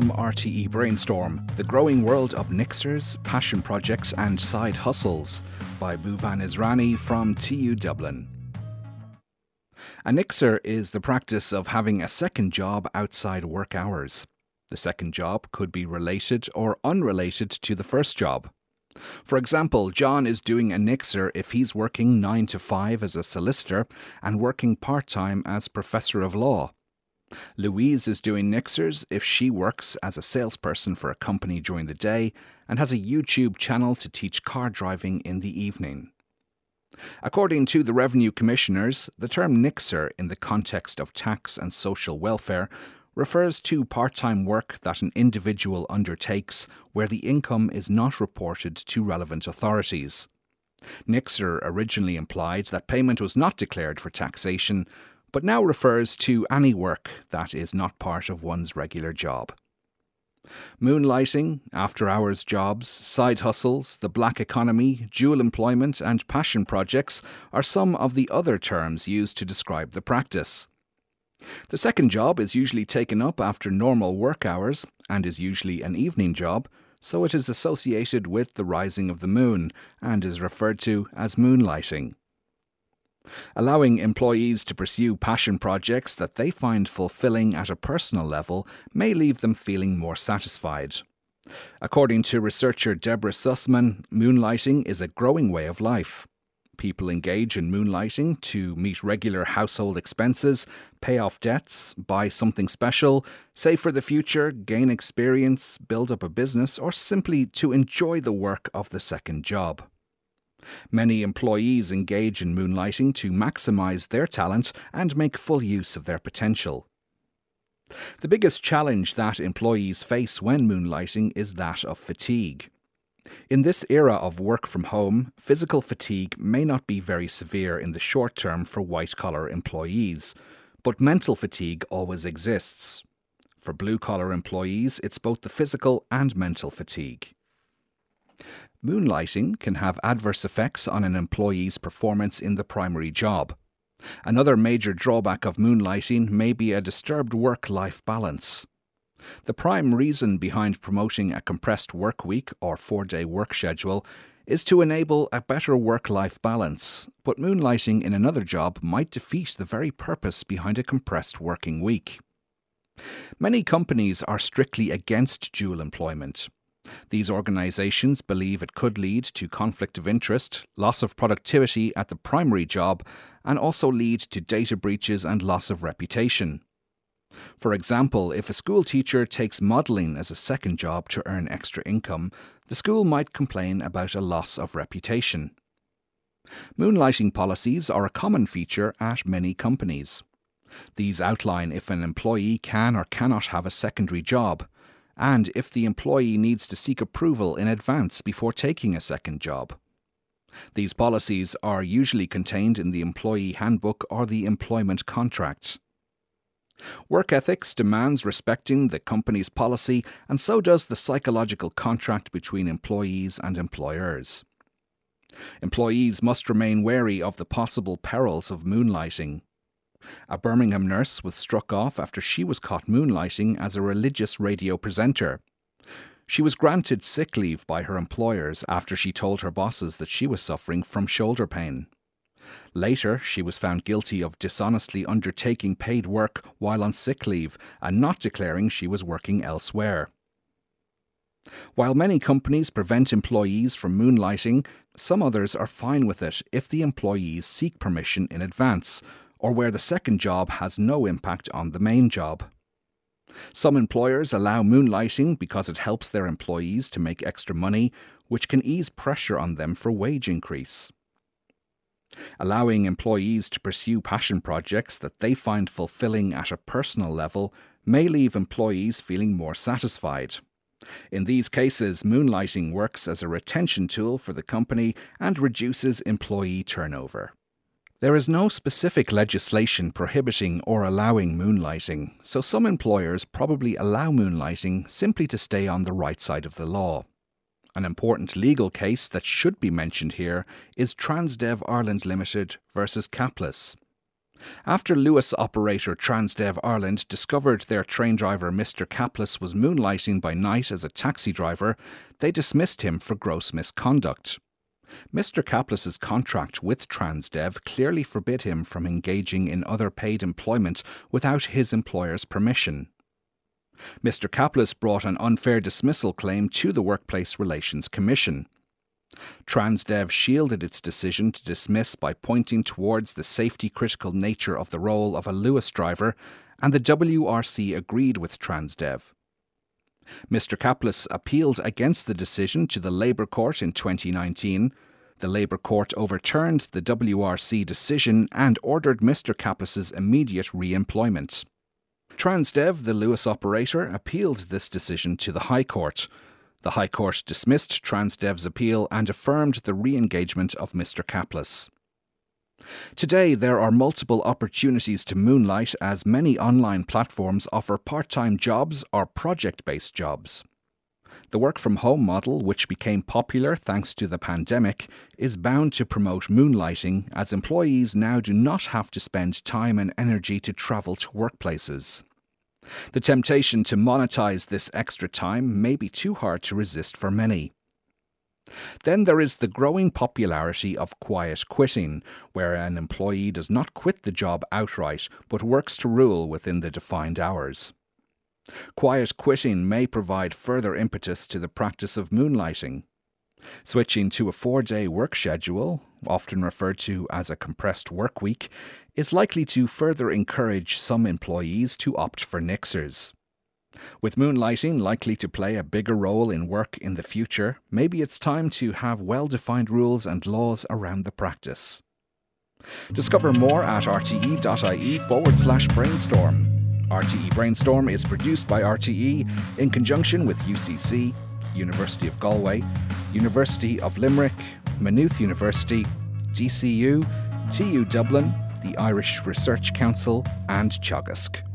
From RTE Brainstorm, the growing world of Nixers, passion projects, and side hustles by Bhuvan Israni from TU Dublin. A Nixer is the practice of having a second job outside work hours. The second job could be related or unrelated to the first job. For example, John is doing a Nixer if he's working 9 to 5 as a solicitor and working part time as professor of law. Louise is doing Nixers if she works as a salesperson for a company during the day and has a YouTube channel to teach car driving in the evening. According to the Revenue Commissioners, the term Nixer in the context of tax and social welfare refers to part time work that an individual undertakes where the income is not reported to relevant authorities. Nixer originally implied that payment was not declared for taxation, but now refers to any work that is not part of one's regular job. Moonlighting, after hours jobs, side hustles, the black economy, dual employment, and passion projects are some of the other terms used to describe the practice. The second job is usually taken up after normal work hours and is usually an evening job, so it is associated with the rising of the moon and is referred to as moonlighting. Allowing employees to pursue passion projects that they find fulfilling at a personal level may leave them feeling more satisfied. According to researcher Deborah Sussman, moonlighting is a growing way of life. People engage in moonlighting to meet regular household expenses, pay off debts, buy something special, save for the future, gain experience, build up a business, or simply to enjoy the work of the second job. Many employees engage in moonlighting to maximize their talent and make full use of their potential. The biggest challenge that employees face when moonlighting is that of fatigue. In this era of work from home, physical fatigue may not be very severe in the short term for white collar employees, but mental fatigue always exists. For blue collar employees, it's both the physical and mental fatigue. Moonlighting can have adverse effects on an employee's performance in the primary job. Another major drawback of moonlighting may be a disturbed work life balance. The prime reason behind promoting a compressed work week or four day work schedule is to enable a better work life balance, but moonlighting in another job might defeat the very purpose behind a compressed working week. Many companies are strictly against dual employment. These organisations believe it could lead to conflict of interest, loss of productivity at the primary job, and also lead to data breaches and loss of reputation. For example, if a school teacher takes modelling as a second job to earn extra income, the school might complain about a loss of reputation. Moonlighting policies are a common feature at many companies. These outline if an employee can or cannot have a secondary job, and if the employee needs to seek approval in advance before taking a second job. These policies are usually contained in the employee handbook or the employment contract. Work ethics demands respecting the company's policy, and so does the psychological contract between employees and employers. Employees must remain wary of the possible perils of moonlighting. A Birmingham nurse was struck off after she was caught moonlighting as a religious radio presenter. She was granted sick leave by her employers after she told her bosses that she was suffering from shoulder pain. Later, she was found guilty of dishonestly undertaking paid work while on sick leave and not declaring she was working elsewhere. While many companies prevent employees from moonlighting, some others are fine with it if the employees seek permission in advance, or where the second job has no impact on the main job. Some employers allow moonlighting because it helps their employees to make extra money, which can ease pressure on them for wage increase. Allowing employees to pursue passion projects that they find fulfilling at a personal level may leave employees feeling more satisfied. In these cases, moonlighting works as a retention tool for the company and reduces employee turnover. There is no specific legislation prohibiting or allowing moonlighting, so some employers probably allow moonlighting simply to stay on the right side of the law. An important legal case that should be mentioned here is Transdev Ireland Limited versus Caplis. After Luas operator Transdev Ireland discovered their train driver Mr. Caplis was moonlighting by night as a taxi driver, they dismissed him for gross misconduct. Mr. Caplis's contract with Transdev clearly forbid him from engaging in other paid employment without his employer's permission. Mr. Caplis brought an unfair dismissal claim to the Workplace Relations Commission. Transdev shielded its decision to dismiss by pointing towards the safety critical nature of the role of a Luas driver, and the WRC agreed with Transdev. Mr. Caplis appealed against the decision to the Labour Court in 2019. The Labour Court overturned the WRC decision and ordered Mr. Caplis's immediate re employment. Transdev, the Luas operator, appealed this decision to the High Court. The High Court dismissed Transdev's appeal and affirmed the re engagement of Mr. Caplis. Today, there are multiple opportunities to moonlight as many online platforms offer part time jobs or project based jobs. The work from home model, which became popular thanks to the pandemic, is bound to promote moonlighting as employees now do not have to spend time and energy to travel to workplaces. The temptation to monetize this extra time may be too hard to resist for many. Then there is the growing popularity of quiet quitting, where an employee does not quit the job outright but works to rule within the defined hours. Quiet quitting may provide further impetus to the practice of moonlighting. Switching to a four day work schedule, often referred to as a compressed work week, is likely to further encourage some employees to opt for Nixers. With moonlighting likely to play a bigger role in work in the future, maybe it's time to have well defined rules and laws around the practice. Discover more at rte.ie forward slash brainstorm. RTE Brainstorm is produced by RTE in conjunction with UCC, University of Galway, University of Limerick, Maynooth University, DCU, TU Dublin, the Irish Research Council, and Teagasc.